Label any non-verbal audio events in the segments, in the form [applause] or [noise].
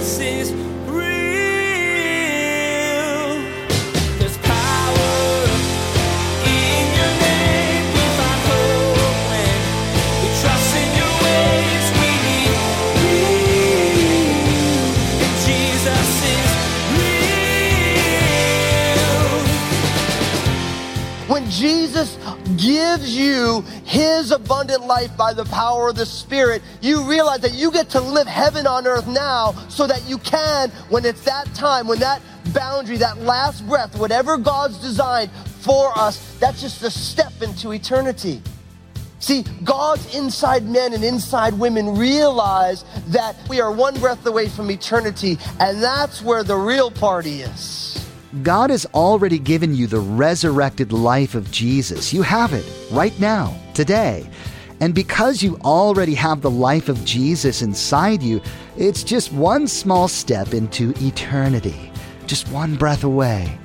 Jesus gives you his abundant life by the power of the Spirit, you realize that you get to live heaven on earth now so that you can, when it's that time, when that boundary, that last breath, whatever God's designed for us, that's just a step into eternity. See, God's inside men and inside women realize that we are one breath away from eternity, and that's where the real party is. God has already given you the resurrected life of Jesus. You have it right now, today. And because you already have the life of Jesus inside you, it's just one small step into eternity, just one breath away.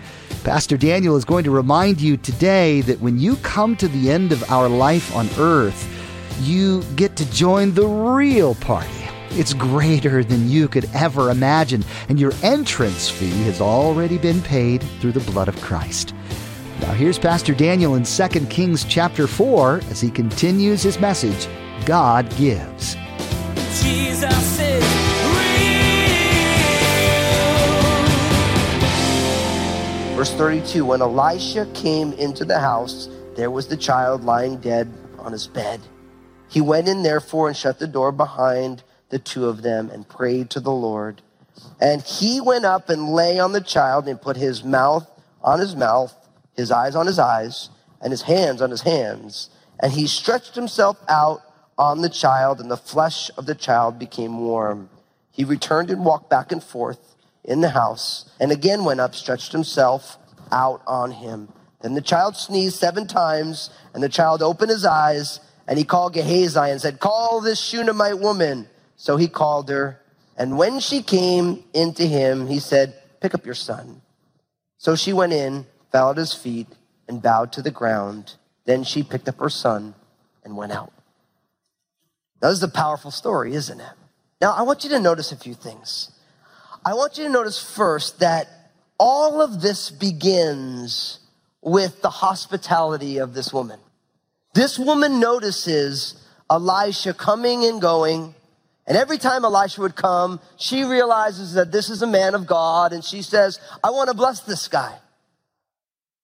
Pastor Daniel is going to remind you today that when you come to the end of our life on earth, you get to join the real party. It's greater than you could ever imagine, and your entrance fee has already been paid through the blood of Christ. Now here's Pastor Daniel in 2 Kings chapter 4 as he continues his message, God gives. Jesus is real. Verse 32 When Elisha came into the house, there was the child lying dead on his bed. He went in, therefore, and shut the door behind the two of them and prayed to the Lord. And he went up and lay on the child and put his mouth on his mouth, his eyes on his eyes, and his hands on his hands. And he stretched himself out on the child, and the flesh of the child became warm. He returned and walked back and forth in the house, and again went up, stretched himself out on him. Then the child sneezed seven times, and the child opened his eyes, and he called Gehazi and said, Call this Shunammite woman. So he called her, and when she came into him, he said, Pick up your son. So she went in, fell at his feet, and bowed to the ground. Then she picked up her son and went out. Now, this is a powerful story, isn't it? Now, I want you to notice a few things. I want you to notice first that all of this begins with the hospitality of this woman. This woman notices Elisha coming and going. And every time Elisha would come, she realizes that this is a man of God and she says, I want to bless this guy.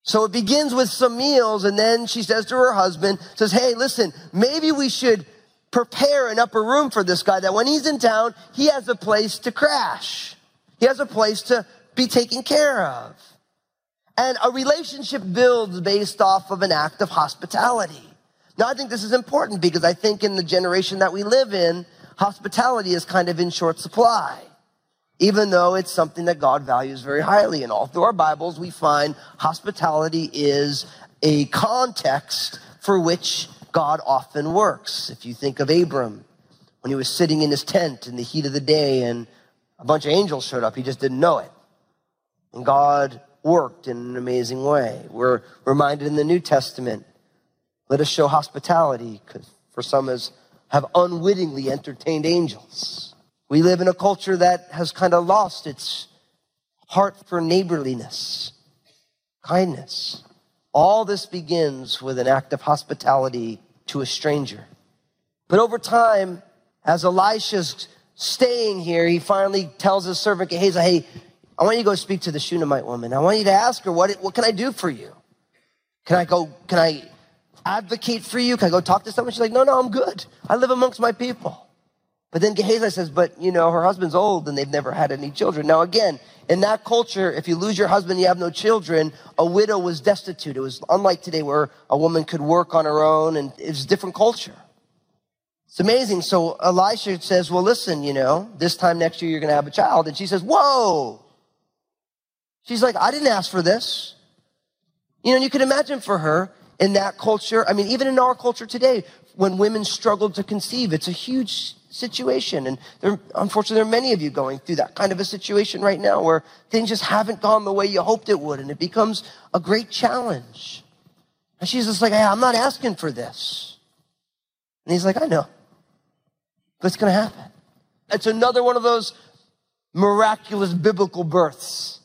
So it begins with some meals and then she says to her husband, says, Hey, listen, maybe we should prepare an upper room for this guy that when he's in town, he has a place to crash. He has a place to be taken care of. And a relationship builds based off of an act of hospitality. Now, I think this is important because I think in the generation that we live in, hospitality is kind of in short supply, even though it's something that God values very highly. And all through our Bibles, we find hospitality is a context for which God often works. If you think of Abram, when he was sitting in his tent in the heat of the day and a bunch of angels showed up, he just didn't know it. And God worked in an amazing way. We're reminded in the New Testament, let us show hospitality, because for some as have unwittingly entertained angels. We live in a culture that has kind of lost its heart for neighborliness, kindness. All this begins with an act of hospitality to a stranger. But over time, as Elisha's staying here, he finally tells his servant Gehazi, hey, I want you to go speak to the Shunammite woman. I want you to ask her, what, what can I do for you? Can I go, can I advocate for you? Can I go talk to someone? She's like, no, no, I'm good. I live amongst my people. But then Gehazi says, but you know, her husband's old and they've never had any children. Now again, in that culture, if you lose your husband, you have no children, a widow was destitute. It was unlike today where a woman could work on her own and it's a different culture. It's amazing. So Elisha says, well, listen, you know, this time next year you're going to have a child. And she says, whoa. She's like, I didn't ask for this. You know, you can imagine for her in that culture. I mean, even in our culture today, when women struggle to conceive, it's a huge situation. And there, unfortunately, there are many of you going through that kind of a situation right now where things just haven't gone the way you hoped it would. And it becomes a great challenge. And she's just like, hey, I'm not asking for this. And he's like, I know. But it's going to happen. It's another one of those miraculous biblical births.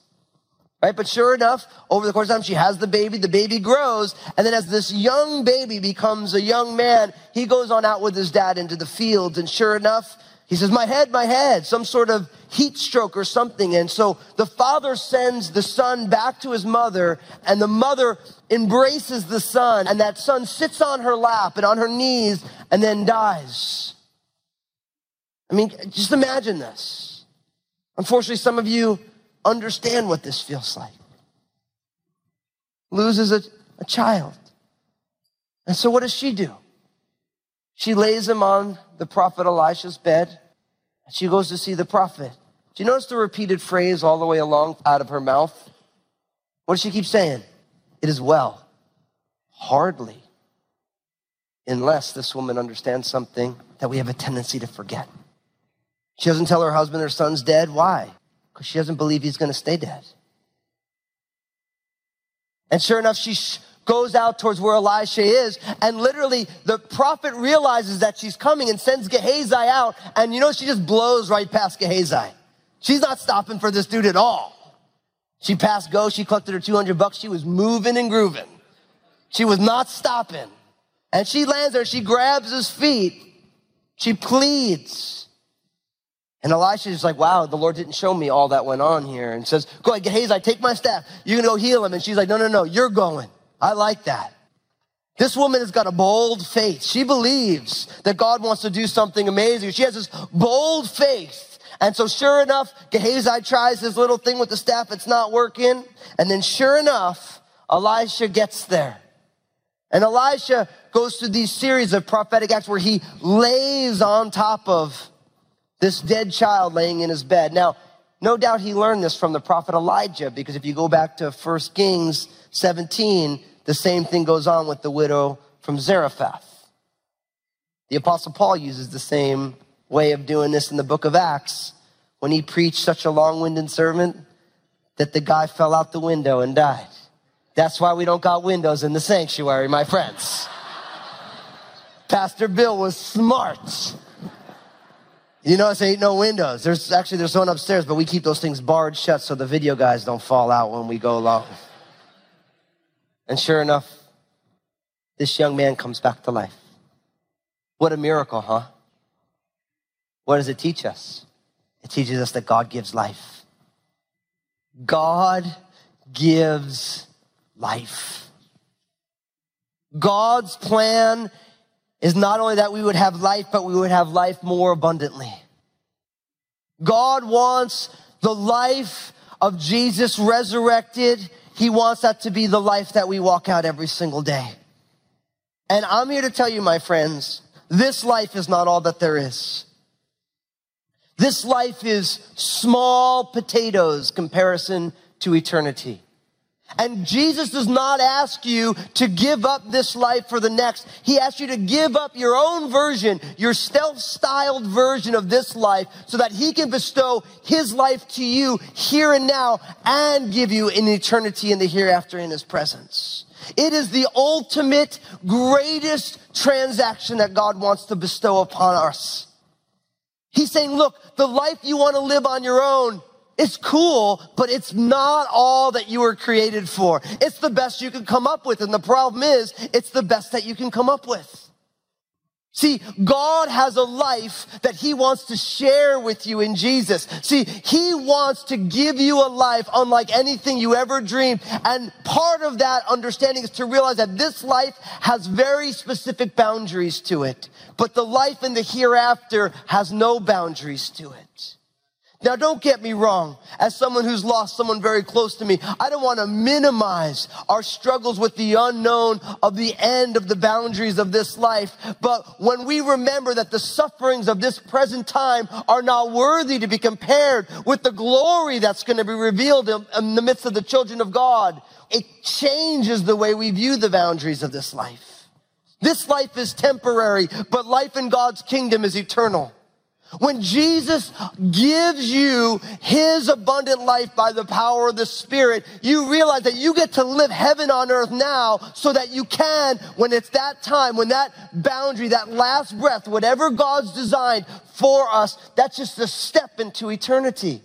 Right? But sure enough, over the course of time, she has the baby, the baby grows, and then as this young baby becomes a young man, he goes on out with his dad into the fields, and sure enough, he says, my head, my head, some sort of heat stroke or something. And so the father sends the son back to his mother, and the mother embraces the son, and that son sits on her lap and on her knees and then dies. I mean, just imagine this. Unfortunately, some of you understand what this feels like. Loses a, a child. And so what does she do? She lays him on the prophet Elisha's bed. And she goes to see the prophet. Do you notice the repeated phrase all the way along out of her mouth? What does she keep saying? It is well. Hardly. Unless this woman understands something that we have a tendency to forget. She doesn't tell her husband her son's dead. Why? Because she doesn't believe he's going to stay dead. And sure enough, she sh- goes out towards where Elisha is, and literally the prophet realizes that she's coming and sends Gehazi out, and you know, she just blows right past Gehazi. She's not stopping for this dude at all. She passed go, she collected her 200 bucks, she was moving and grooving. She was not stopping. And she lands there, she grabs his feet, she pleads. And Elisha is like, wow, the Lord didn't show me all that went on here. And says, go ahead, Gehazi, take my staff. You're going to go heal him. And she's like, no, no, no, you're going. I like that. This woman has got a bold faith. She believes that God wants to do something amazing. She has this bold faith. And so sure enough, Gehazi tries his little thing with the staff. It's not working. And then sure enough, Elisha gets there. And Elisha goes through these series of prophetic acts where he lays on top of this dead child laying in his bed. Now, no doubt he learned this from the prophet Elijah, because if you go back to 1 Kings 17, the same thing goes on with the widow from Zarephath. The apostle Paul uses the same way of doing this in the book of Acts when he preached such a long-winded sermon that the guy fell out the window and died. That's why we don't got windows in the sanctuary, my friends. Pastor Bill was smart. You notice there ain't no windows. There's actually there's one upstairs, but we keep those things barred shut so the video guys don't fall out when we go along. And sure enough, this young man comes back to life. What a miracle, huh? What does it teach us? It teaches us that God gives life. God gives life. God's plan is not only that we would have life, but we would have life more abundantly. God wants the life of Jesus resurrected. He wants that to be the life that we walk out every single day. And I'm here to tell you, my friends, this life is not all that there is. This life is small potatoes comparison to eternity. And Jesus does not ask you to give up this life for the next. He asks you to give up your own version, your self-styled version of this life so that he can bestow his life to you here and now and give you an eternity in the hereafter in his presence. It is the ultimate, greatest transaction that God wants to bestow upon us. He's saying, look, the life you want to live on your own, it's cool, but it's not all that you were created for. It's the best you can come up with. And the problem is, it's the best that you can come up with. See, God has a life that He wants to share with you in Jesus. See, He wants to give you a life unlike anything you ever dreamed. And part of that understanding is to realize that this life has very specific boundaries to it. But the life in the hereafter has no boundaries to it. Now, don't get me wrong. As someone who's lost someone very close to me, I don't want to minimize our struggles with the unknown of the end of the boundaries of this life. But when we remember that the sufferings of this present time are not worthy to be compared with the glory that's going to be revealed in, the midst of the children of God, it changes the way we view the boundaries of this life. This life is temporary, but life in God's kingdom is eternal. When Jesus gives you his abundant life by the power of the Spirit, you realize that you get to live heaven on earth now so that you can, when it's that time, when that boundary, that last breath, whatever God's designed for us, that's just a step into eternity.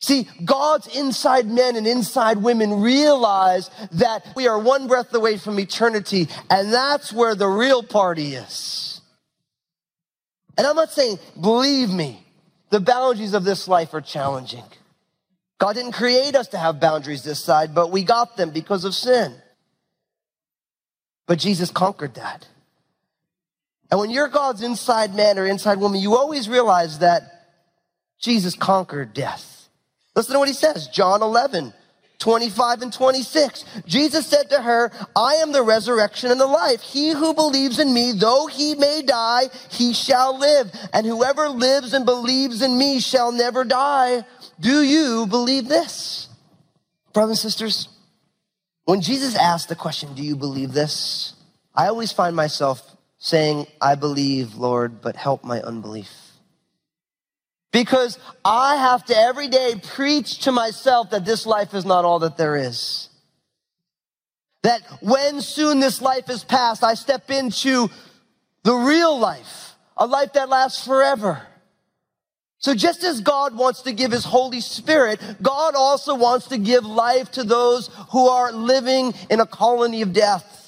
See, God's inside men and inside women realize that we are one breath away from eternity, and that's where the real party is. And I'm not saying, believe me, the boundaries of this life are challenging. God didn't create us to have boundaries this side, but we got them because of sin. But Jesus conquered that. And when you're God's inside man or inside woman, you always realize that Jesus conquered death. Listen to what he says, John 11, 25 and 26. Jesus said to her, I am the resurrection and the life. He who believes in me, though he may die, he shall live. And whoever lives and believes in me shall never die. Do you believe this? Brothers and sisters, when Jesus asked the question, Do you believe this? I always find myself saying, I believe, Lord, but help my unbelief. Because I have to every day preach to myself that this life is not all that there is. That when soon this life is past, I step into the real life, a life that lasts forever. So just as God wants to give his Holy Spirit, God also wants to give life to those who are living in a colony of death.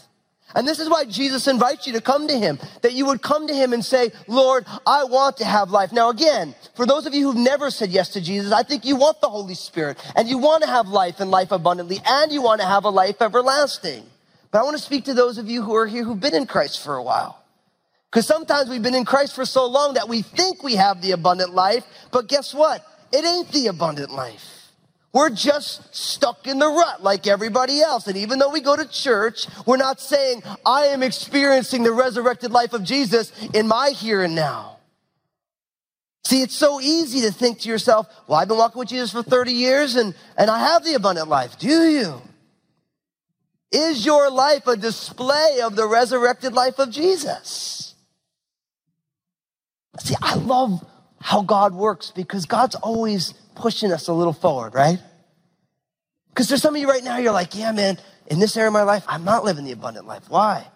And this is why Jesus invites you to come to him, that you would come to him and say, Lord, I want to have life. Now again, for those of you who've never said yes to Jesus, I think you want the Holy Spirit and you want to have life and life abundantly and you want to have a life everlasting. But I want to speak to those of you who are here who've been in Christ for a while. Because sometimes we've been in Christ for so long that we think we have the abundant life, but guess what? It ain't the abundant life. We're just stuck in the rut like everybody else. And even though we go to church, we're not saying, I am experiencing the resurrected life of Jesus in my here and now. See, it's so easy to think to yourself, well, I've been walking with Jesus for 30 years and, and I have the abundant life. Do you? Is your life a display of the resurrected life of Jesus? See, I love how God works because God's always pushing us a little forward, right? Because there's some of you right now, you're like, yeah, man, in this area of my life, I'm not living the abundant life. Why?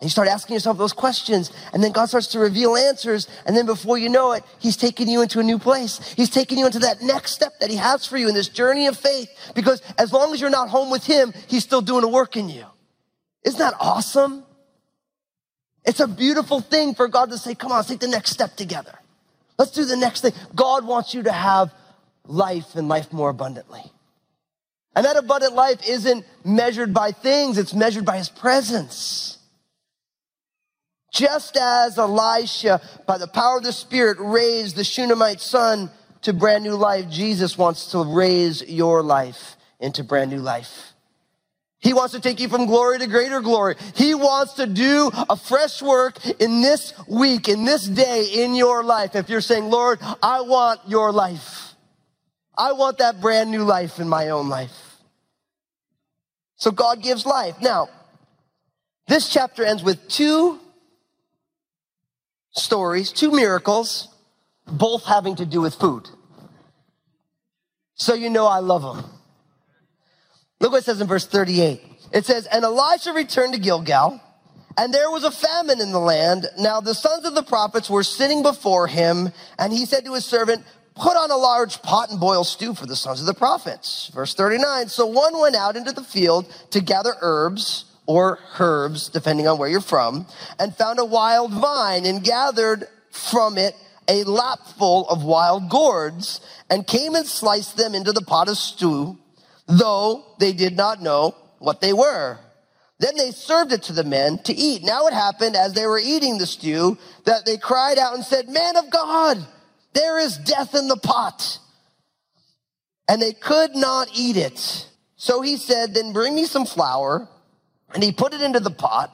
And you start asking yourself those questions, and then God starts to reveal answers, and then before you know it, He's taking you into a new place. He's taking you into that next step that He has for you in this journey of faith. Because as long as you're not home with Him, He's still doing a work in you. Isn't that awesome? It's a beautiful thing for God to say, come on, let's take the next step together. Let's do the next thing. God wants you to have life and life more abundantly. And that abundant life isn't measured by things, it's measured by his presence. Just as Elisha, by the power of the Spirit, raised the Shunammite son to brand new life, Jesus wants to raise your life into brand new life. He wants to take you from glory to greater glory. He wants to do a fresh work in this week, in this day, in your life. If you're saying, Lord, I want your life. I want that brand new life in my own life. So God gives life. Now, this chapter ends with two stories, two miracles, both having to do with food. So you know I love them. Look what it says in verse 38. It says, And Elisha returned to Gilgal, and there was a famine in the land. Now the sons of the prophets were sitting before him, and he said to his servant, Put on a large pot and boil stew for the sons of the prophets. Verse 39. So one went out into the field to gather herbs or herbs, depending on where you're from, and found a wild vine and gathered from it a lapful of wild gourds and came and sliced them into the pot of stew, though they did not know what they were. Then they served it to the men to eat. Now it happened as they were eating the stew that they cried out and said, Man of God, there is death in the pot. And they could not eat it. So he said, Then bring me some flour. And he put it into the pot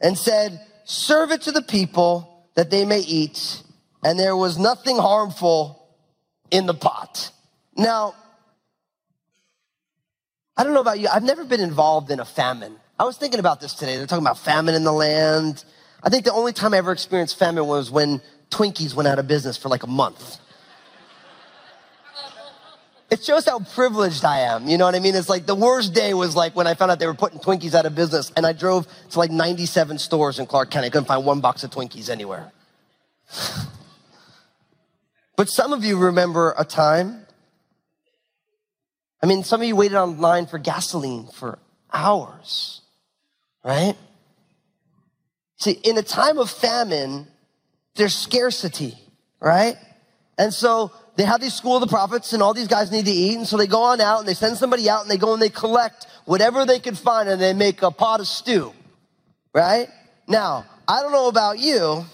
and said, Serve it to the people that they may eat. And there was nothing harmful in the pot. Now, I don't know about you. I've never been involved in a famine. I was thinking about this today. They're talking about famine in the land. I think the only time I ever experienced famine was when Twinkies went out of business for like a month. It shows how privileged I am. You know what I mean? It's like the worst day was like when I found out they were putting Twinkies out of business and I drove to like 97 stores in Clark County. I couldn't find one box of Twinkies anywhere. [sighs] but some of you remember a time I mean, some of you waited online for gasoline for hours, right? See, in a time of famine, there's scarcity, right? And so they have these school of the prophets and all these guys need to eat. And so they go on out and they send somebody out and they go and they collect whatever they can find and they make a pot of stew, right? Now, I don't know about you,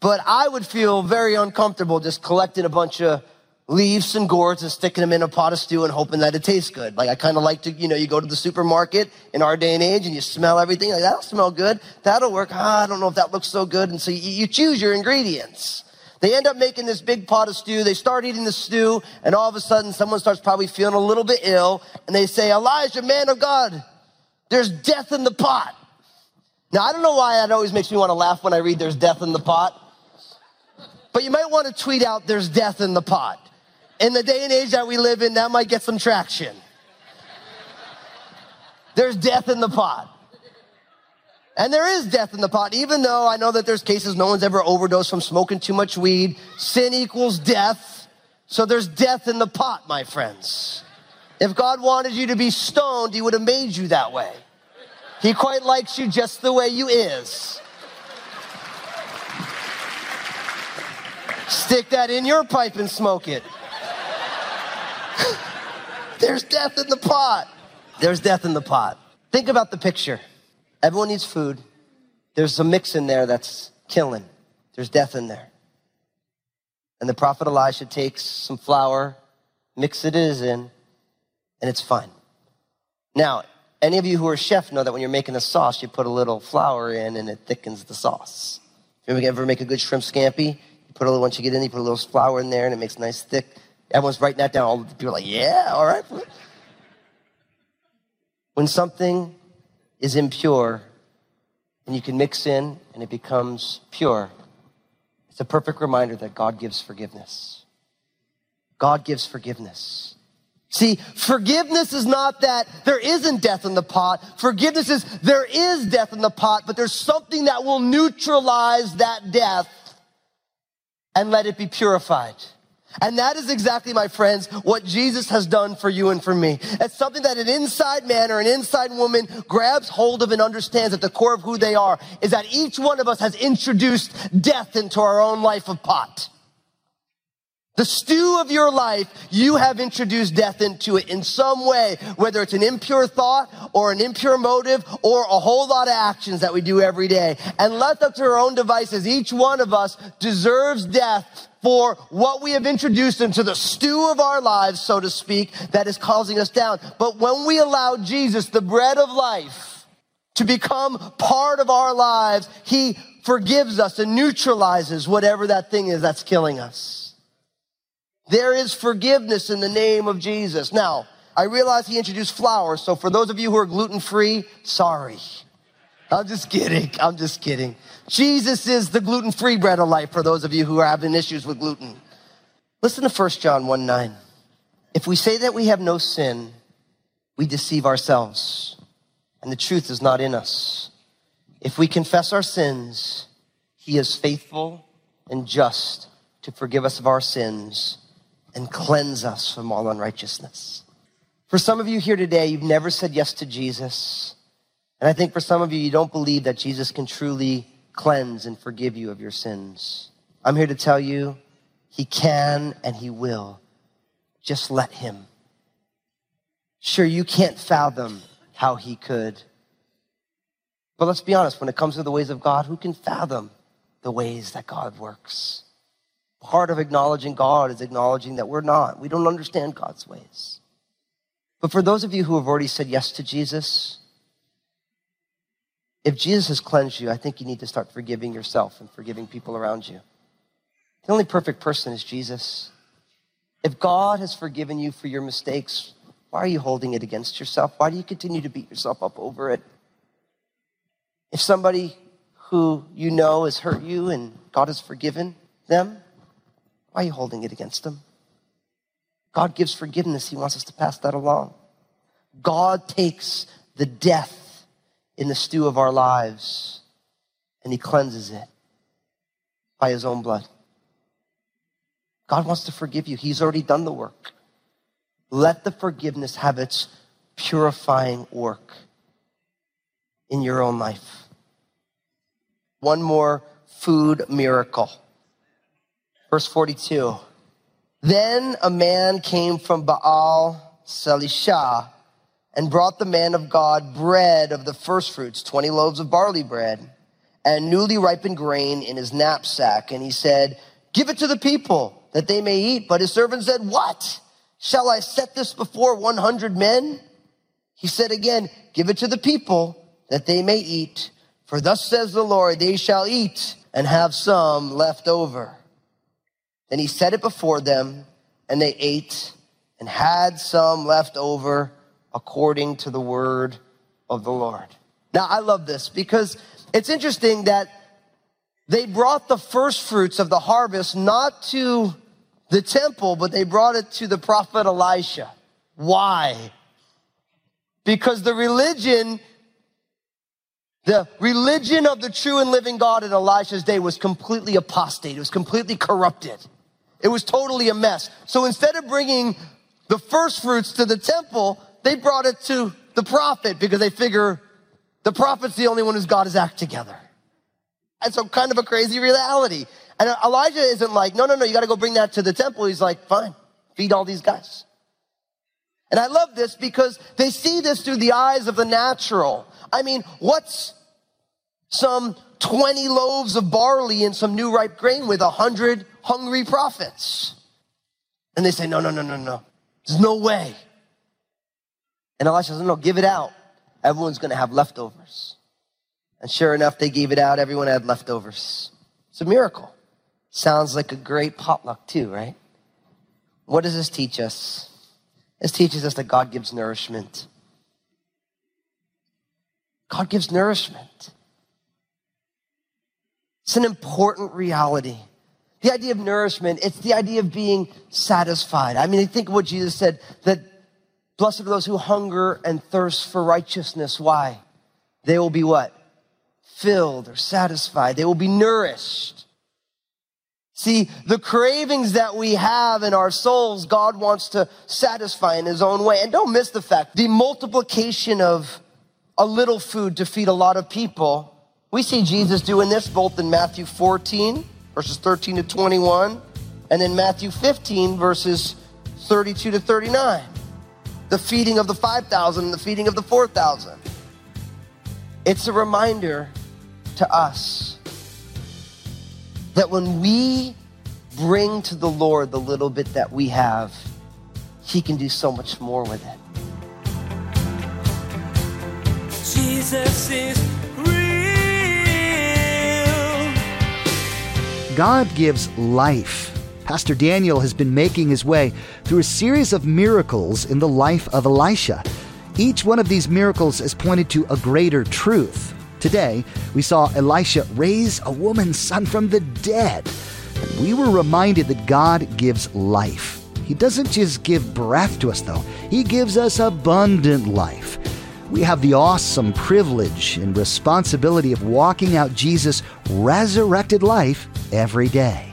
but I would feel very uncomfortable just collecting a bunch of leaves and gourds and sticking them in a pot of stew and hoping that it tastes good. Like I kind of like to, you know, you go to the supermarket in our day and age and you smell everything. Like that'll smell good. That'll work. Ah, I don't know if that looks so good. And so you, you choose your ingredients. They end up making this big pot of stew. They start eating the stew and all of a sudden someone starts probably feeling a little bit ill and they say, Elijah, man of God, there's death in the pot. Now, I don't know why that always makes me want to laugh when I read there's death in the pot. But you might want to tweet out there's death in the pot. In the day and age that we live in, that might get some traction. There's death in the pot. And there is death in the pot, even though I know that there's cases no one's ever overdosed from smoking too much weed. Sin equals death. So there's death in the pot, my friends. If God wanted you to be stoned, he would have made you that way. He quite likes you just the way you is. Stick that in your pipe and smoke it. [laughs] There's death in the pot. There's death in the pot. Think about the picture. Everyone needs food. There's a mix in there that's killing. There's death in there. And the prophet Elisha takes some flour, mixes it in, and it's fine. Now, any of you who are chef know that when you're making a sauce, you put a little flour in and it thickens the sauce. If you ever make a good shrimp scampi, you put a little, once you get in, you put a little flour in there and it makes nice thick. Everyone's writing that down. All the people are like, yeah, all right. When something is impure and you can mix in and it becomes pure, it's a perfect reminder that God gives forgiveness. God gives forgiveness. See, forgiveness is not that there isn't death in the pot. Forgiveness is there is death in the pot, but there's something that will neutralize that death and let it be purified. And that is exactly, my friends, what Jesus has done for you and for me. It's something that an inside man or an inside woman grabs hold of and understands at the core of who they are is that each one of us has introduced death into our own life of pot. The stew of your life, you have introduced death into it in some way, whether it's an impure thought or an impure motive or a whole lot of actions that we do every day. And left up to our own devices, each one of us deserves death for what we have introduced into the stew of our lives, so to speak, that is causing us down. But when we allow Jesus, the bread of life, to become part of our lives, He forgives us and neutralizes whatever that thing is that's killing us. There is forgiveness in the name of Jesus. Now, I realize he introduced flour, so for those of you who are gluten free, sorry. I'm just kidding. I'm just kidding. Jesus is the gluten free bread of life for those of you who are having issues with gluten. Listen to 1 John 1 9. If we say that we have no sin, we deceive ourselves, and the truth is not in us. If we confess our sins, he is faithful and just to forgive us of our sins and cleanse us from all unrighteousness. For some of you here today, you've never said yes to Jesus. And I think for some of you, you don't believe that Jesus can truly cleanse and forgive you of your sins. I'm here to tell you, he can and he will. Just let him. Sure, you can't fathom how he could. But let's be honest, when it comes to the ways of God, who can fathom the ways that God works? Part of acknowledging God is acknowledging that we're not. We don't understand God's ways. But for those of you who have already said yes to Jesus, if Jesus has cleansed you, I think you need to start forgiving yourself and forgiving people around you. The only perfect person is Jesus. If God has forgiven you for your mistakes, why are you holding it against yourself? Why do you continue to beat yourself up over it? If somebody who you know has hurt you and God has forgiven them, why are you holding it against them? God gives forgiveness. He wants us to pass that along. God takes the death in the stew of our lives and he cleanses it by his own blood. God wants to forgive you. He's already done the work. let the forgiveness have its purifying work in your own life. One more food miracle. Verse 42. Then a man came from Baal Selishah and brought the man of God bread of the first fruits, 20 loaves of barley bread, and newly ripened grain in his knapsack. And he said, Give it to the people that they may eat. But his servant said, What? Shall I set this before 100 men? He said again, Give it to the people that they may eat. For thus says the Lord, they shall eat and have some left over. Then he set it before them, and they ate and had some left over according to the word of the Lord. Now, I love this because it's interesting that they brought the first fruits of the harvest not to the temple, but they brought it to the prophet Elisha. Why? Because the religion, the religion of the true and living God in Elisha's day was completely apostate. It was completely corrupted. It was totally a mess. So instead of bringing the first fruits to the temple, they brought it to the prophet because they figure the prophet's the only one who's got his act together. And so kind of a crazy reality. And Elijah isn't like, no, no, no, you got to go bring that to the temple. He's like, fine, feed all these guys. And I love this because they see this through the eyes of the natural. I mean, what's some 20 loaves of barley and some new ripe grain with a hundred hungry prophets? And they say, no, no, no, no, no. There's no way. And Elisha says, no, give it out. Everyone's going to have leftovers. And sure enough, they gave it out. Everyone had leftovers. It's a miracle. Sounds like a great potluck too, right? What does this teach us? This teaches us that God gives nourishment. God gives nourishment. It's an important reality. The idea of nourishment, it's the idea of being satisfied. I mean, I think of what Jesus said that blessed are those who hunger and thirst for righteousness. Why? They will be what? Filled or satisfied. They will be nourished. See, the cravings that we have in our souls, God wants to satisfy in His own way. And don't miss the fact, the multiplication of a little food to feed a lot of people. We see Jesus doing this both in Matthew 14, verses 13 to 21, and in Matthew 15, verses 32 to 39. The feeding of the 5,000 and the feeding of the 4,000. It's a reminder to us that when we bring to the Lord the little bit that we have, He can do so much more with it. Jesus is real. God gives life. Pastor Daniel has been making his way through a series of miracles in the life of Elisha. Each one of these miracles has pointed to a greater truth. Today, we saw Elisha raise a woman's son from the dead. And we were reminded that God gives life. He doesn't just give breath to us, though, He gives us abundant life. We have the awesome privilege and responsibility of walking out Jesus' resurrected life every day.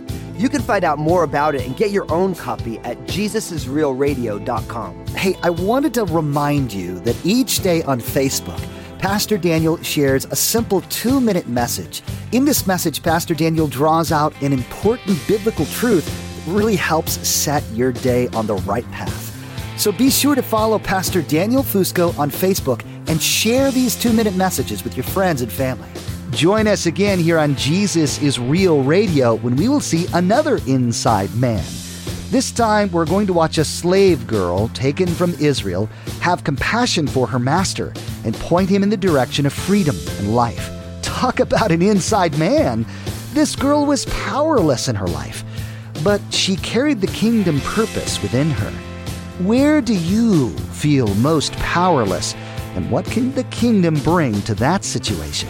You can find out more about it and get your own copy at jesusisrealradio.com. Hey, I wanted to remind you that each day on Facebook, Pastor Daniel shares a simple two minute message. In this message, Pastor Daniel draws out an important biblical truth that really helps set your day on the right path. So be sure to follow Pastor Daniel Fusco on Facebook and share these two minute messages with your friends and family. Join us again here on Jesus is Real Radio when we will see another inside man. This time, we're going to watch a slave girl taken from Israel have compassion for her master and point him in the direction of freedom and life. Talk about an inside man! This girl was powerless in her life, but she carried the kingdom purpose within her. Where do you feel most powerless And what can the kingdom bring to that situation?